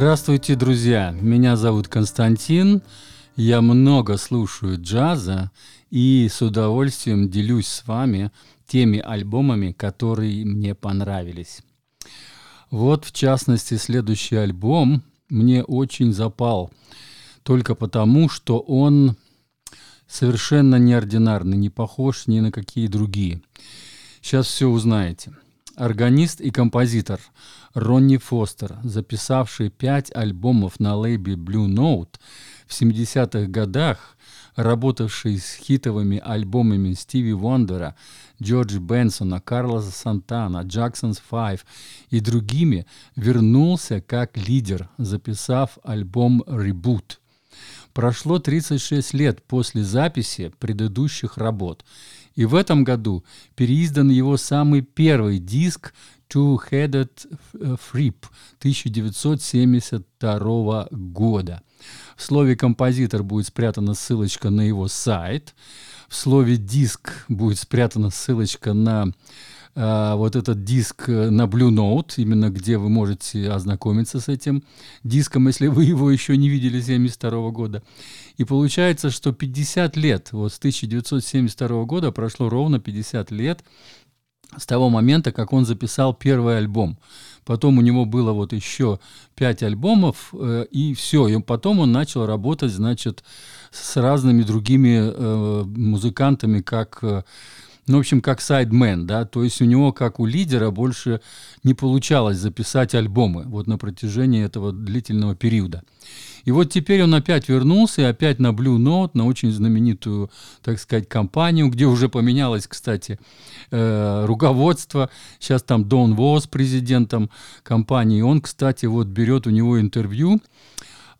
Здравствуйте, друзья! Меня зовут Константин. Я много слушаю джаза и с удовольствием делюсь с вами теми альбомами, которые мне понравились. Вот, в частности, следующий альбом мне очень запал, только потому, что он совершенно неординарный, не похож ни на какие другие. Сейчас все узнаете. Органист и композитор Ронни Фостер, записавший пять альбомов на лейбе Blue Note в 70-х годах, работавший с хитовыми альбомами Стиви Вондера, Джорджа Бенсона, Карлоса Сантана, Джексонс Five и другими, вернулся как лидер, записав альбом «Reboot». Прошло 36 лет после записи предыдущих работ, и в этом году переиздан его самый первый диск Two-Headed Freep 1972 года. В слове «композитор» будет спрятана ссылочка на его сайт. В слове «диск» будет спрятана ссылочка на э, вот этот диск на Blue Note, именно где вы можете ознакомиться с этим диском, если вы его еще не видели с 1972 года. И получается, что 50 лет, вот с 1972 года прошло ровно 50 лет с того момента, как он записал первый альбом. Потом у него было вот еще пять альбомов, э, и все. И потом он начал работать, значит, с разными другими э, музыкантами, как, э, ну, в общем, как сайдмен, да, то есть у него, как у лидера, больше не получалось записать альбомы вот на протяжении этого длительного периода. И вот теперь он опять вернулся, и опять на Blue Note, на очень знаменитую, так сказать, компанию, где уже поменялось, кстати, э, руководство. Сейчас там Дон Воз президентом компании. Он, кстати, вот берет у него интервью,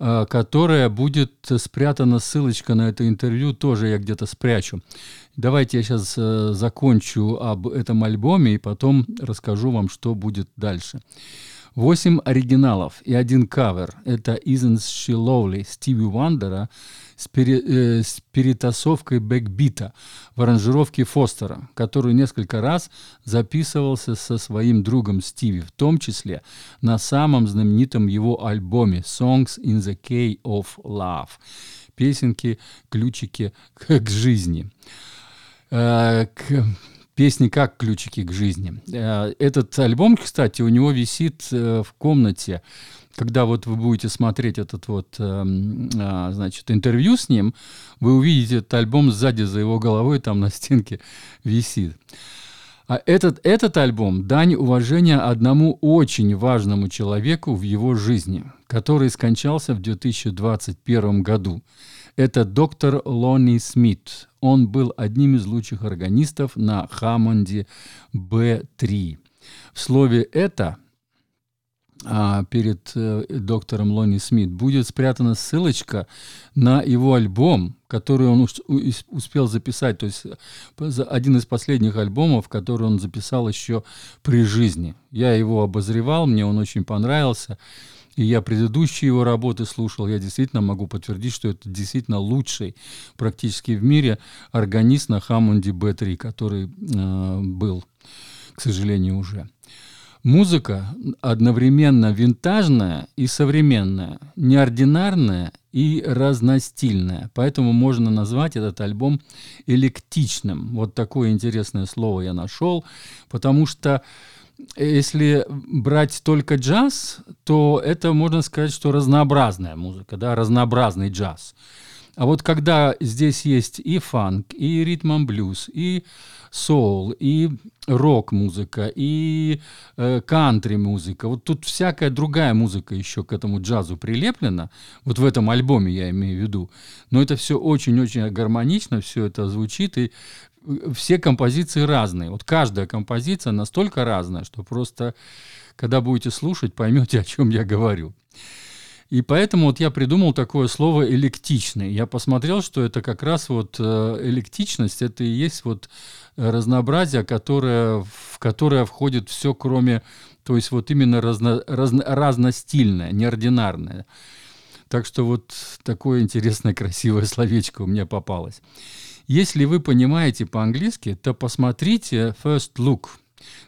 которая будет спрятана, ссылочка на это интервью тоже я где-то спрячу. Давайте я сейчас э, закончу об этом альбоме и потом расскажу вам, что будет дальше. Восемь оригиналов и один кавер. Это «Isn't She Lovely» Стиви Уандера с, пере, э, с перетасовкой бэкбита в аранжировке Фостера, который несколько раз записывался со своим другом Стиви, в том числе на самом знаменитом его альбоме «Songs in the Key of Love» песенки, ключики к, к жизни. Э, к, песни как ключики к жизни. Э, этот альбом, кстати, у него висит э, в комнате. Когда вот вы будете смотреть этот вот, эм, а, значит, интервью с ним, вы увидите этот альбом сзади за его головой, там на стенке висит. А этот, этот альбом – дань уважения одному очень важному человеку в его жизни, который скончался в 2021 году. Это доктор Лонни Смит. Он был одним из лучших органистов на Хаммонде B3. В слове «это» а, перед э, доктором Лонни Смит будет спрятана ссылочка на его альбом, который он успел записать, то есть э, один из последних альбомов, который он записал еще при жизни. Я его обозревал, мне он очень понравился. И я предыдущие его работы слушал, я действительно могу подтвердить, что это действительно лучший практически в мире органист на Хаммонде B3, который э, был, к сожалению, уже. Музыка одновременно винтажная и современная, неординарная и разностильная. Поэтому можно назвать этот альбом электичным. Вот такое интересное слово я нашел, потому что если брать только джаз, то это можно сказать, что разнообразная музыка, да, разнообразный джаз. А вот когда здесь есть и фанк, и ритм блюз, и соул, и рок-музыка, и э, кантри-музыка, вот тут всякая другая музыка еще к этому джазу прилеплена, вот в этом альбоме я имею в виду, но это все очень-очень гармонично, все это звучит, и все композиции разные. Вот каждая композиция настолько разная, что просто, когда будете слушать, поймете, о чем я говорю. И поэтому вот я придумал такое слово «электичный». Я посмотрел, что это как раз вот э, электичность, это и есть вот разнообразие, которое, в которое входит все, кроме, то есть вот именно разно, разно, разностильное, неординарное. Так что вот такое интересное, красивое словечко у меня попалось. Если вы понимаете по-английски, то посмотрите First Look.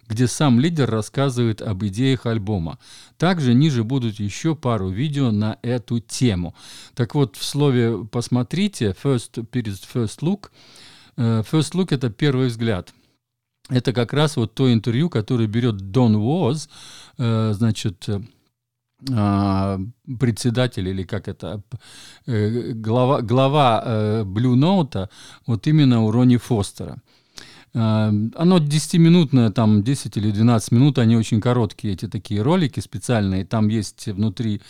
где сам лидер рассказывает об идеях альбома. Также ниже будут еще пару видео на эту тему. Так вот, в слове «посмотрите», first, перед first look, э, first look — это первый взгляд. Это как раз вот то интервью, которое берет Дон Уоз, э, значит, а, председатель или как это, э, глава, глава Blue Note, вот именно у Ронни Фостера. Эм, оно 10-минутное, там 10 или 12 минут, они очень короткие, эти такие ролики специальные. Там есть внутри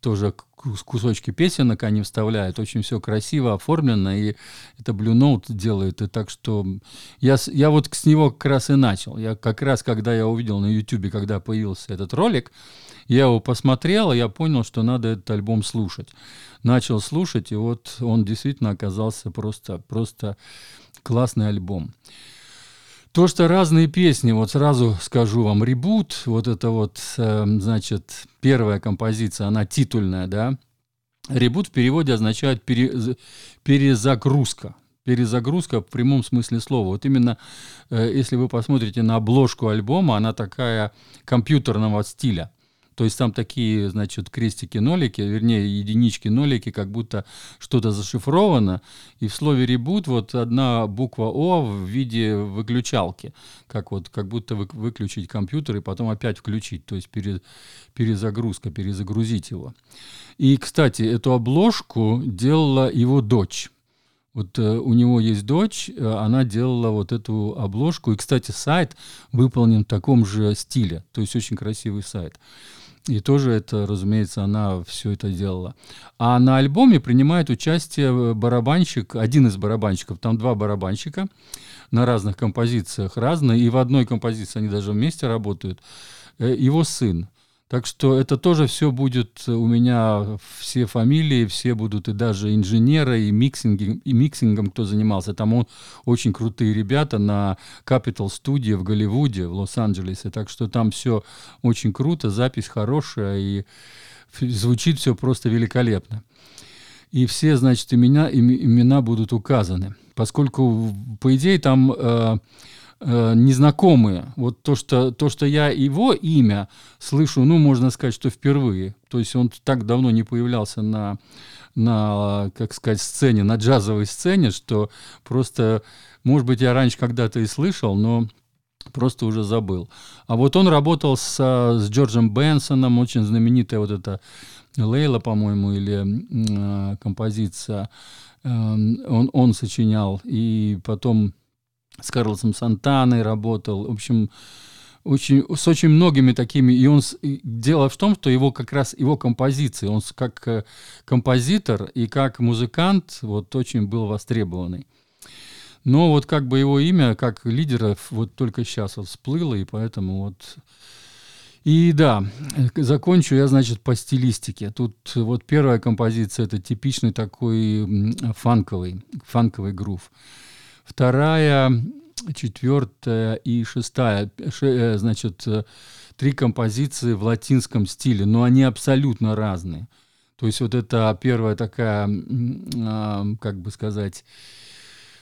тоже кусочки песенок они вставляют. Очень все красиво оформлено, и это Blue Note делает. И так что я, я вот с него как раз и начал. Я как раз, когда я увидел на YouTube, когда появился этот ролик, я его посмотрел, и я понял, что надо этот альбом слушать. Начал слушать, и вот он действительно оказался просто, просто классный альбом. То, что разные песни, вот сразу скажу вам, ребут, вот это вот, э, значит, первая композиция, она титульная, да. Ребут в переводе означает пере, перезагрузка. Перезагрузка в прямом смысле слова. Вот именно, э, если вы посмотрите на обложку альбома, она такая компьютерного стиля. То есть там такие, значит, крестики-нолики, вернее, единички-нолики, как будто что-то зашифровано. И в слове «ребут» вот одна буква «О» в виде выключалки. Как, вот, как будто вы, выключить компьютер и потом опять включить. То есть пере, перезагрузка, перезагрузить его. И, кстати, эту обложку делала его дочь. Вот э, у него есть дочь, э, она делала вот эту обложку. И, кстати, сайт выполнен в таком же стиле. То есть очень красивый сайт. И тоже это, разумеется, она все это делала. А на альбоме принимает участие э, барабанщик, один из барабанщиков, там два барабанщика на разных композициях разные, и в одной композиции они даже вместе работают. Э, его сын. Так что это тоже все будет у меня, все фамилии, все будут и даже инженеры, и, миксинги, и миксингом, кто занимался. Там он, очень крутые ребята на Capital Studio в Голливуде, в Лос-Анджелесе. Так что там все очень круто, запись хорошая, и звучит все просто великолепно. И все, значит, имена, имена будут указаны. Поскольку, по идее, там... Э, э, незнакомые. Вот то что, то, что я его имя слышу, ну, можно сказать, что впервые. То есть он так давно не появлялся на, на, как сказать, сцене, на джазовой сцене, что просто, может быть, я раньше когда-то и слышал, но просто уже забыл. А вот он работал с, с Джорджем Бенсоном, очень знаменитая вот эта Лейла, по-моему, или э, композиция. Э, он, он сочинял. И потом с Карлосом Сантаной работал. В общем, очень, с очень многими такими. И он дело в том, что его как раз его композиции, он как э, композитор и как музыкант вот очень был востребованный. Но вот как бы его имя как лидера вот только сейчас вот всплыло, и поэтому вот... И да, закончу я, значит, по стилистике. Тут вот первая композиция — это типичный такой фанковый, фанковый грув. Вторая, четвертая и шестая, э, значит, э, три композиции в латинском стиле, но они абсолютно разные. То есть вот это первая такая, а, как бы сказать,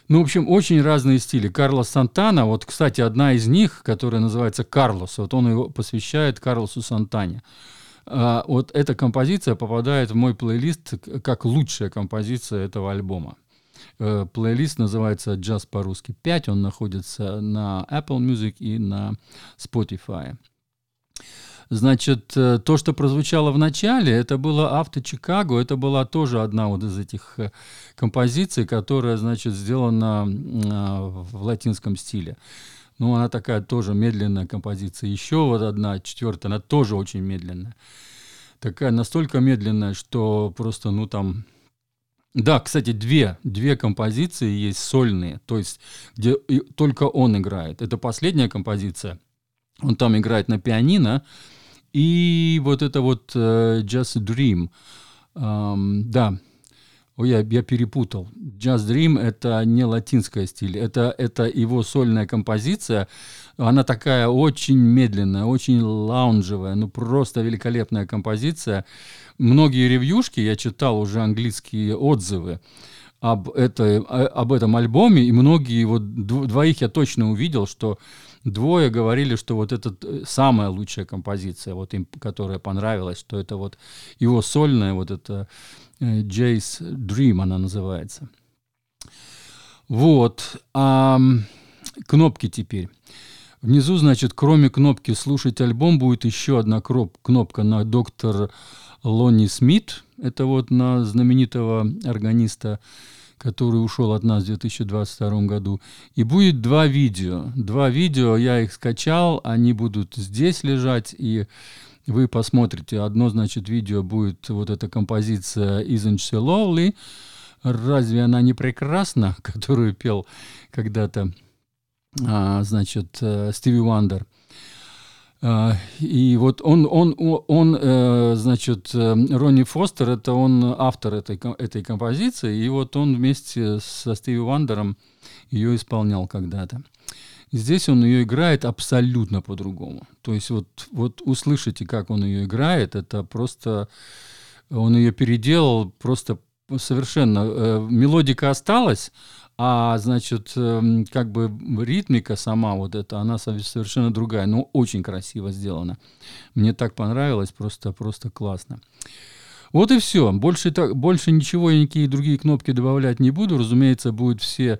ну, в общем, очень разные стили. Карлос Сантана, вот, кстати, одна из них, которая называется «Карлос», вот он его посвящает Карлосу Сантане. А, вот эта композиция попадает в мой плейлист как лучшая композиция этого альбома. Э, плейлист называется «Джаз по-русски 5». Он находится на Apple Music и на Spotify. Значит, э, то, что прозвучало в начале, это было «Авто Чикаго». Это была тоже одна вот из этих э, композиций, которая, значит, сделана в латинском стиле. Ну, она такая тоже медленная композиция. Еще вот одна, четвертая, она тоже очень медленная. Такая настолько медленная, что просто, ну, там да, кстати, две, две композиции есть сольные, то есть где только он играет. Это последняя композиция. Он там играет на пианино. И вот это вот uh, Just a Dream. Um, да, Ой, я, я перепутал. Jazz Dream — это не латинская стиль, это, это его сольная композиция. Она такая очень медленная, очень лаунжевая, ну просто великолепная композиция. Многие ревьюшки, я читал уже английские отзывы об, этой, об этом альбоме, и многие, вот двоих я точно увидел, что двое говорили, что вот это э, самая лучшая композиция, вот им, которая понравилась, что это вот его сольная, вот это Jay's Dream она называется. Вот. А кнопки теперь. Внизу, значит, кроме кнопки «Слушать альбом» будет еще одна кнопка на доктор Лонни Смит. Это вот на знаменитого органиста, который ушел от нас в 2022 году. И будет два видео. Два видео, я их скачал, они будут здесь лежать, и вы посмотрите. Одно, значит, видео будет вот эта композиция «Isn't she lovely?» «Разве она не прекрасна?» которую пел когда-то а, значит, э, Стиви Вандер. А, и вот он, он, он, э, значит, э, Ронни Фостер, это он автор этой, этой композиции, и вот он вместе со Стиви Вандером ее исполнял когда-то. Здесь он ее играет абсолютно по-другому. То есть вот, вот услышите, как он ее играет, это просто... Он ее переделал просто совершенно... Мелодика осталась, а, значит, эм, как бы ритмика сама вот эта, она совершенно другая, но очень красиво сделана. Мне так понравилось, просто, просто классно. Вот и все. Больше, так, больше ничего никакие другие кнопки добавлять не буду. Разумеется, будут все,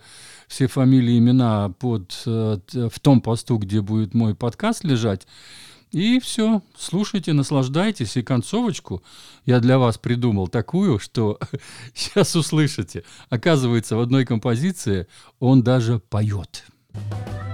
все фамилии, имена под, э, в том посту, где будет мой подкаст лежать. И все, слушайте, наслаждайтесь. И концовочку я для вас придумал такую, что сейчас услышите. Оказывается, в одной композиции он даже поет. thank you